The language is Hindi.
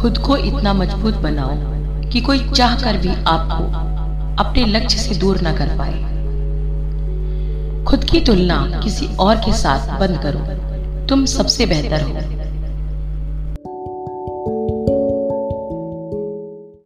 खुद को इतना मज़बूत बनाओ कि कोई चाह कर भी आपको अपने लक्ष्य से दूर ना कर पाए। खुद की तुलना किसी और के साथ बंद करो। तुम सबसे बेहतर हो।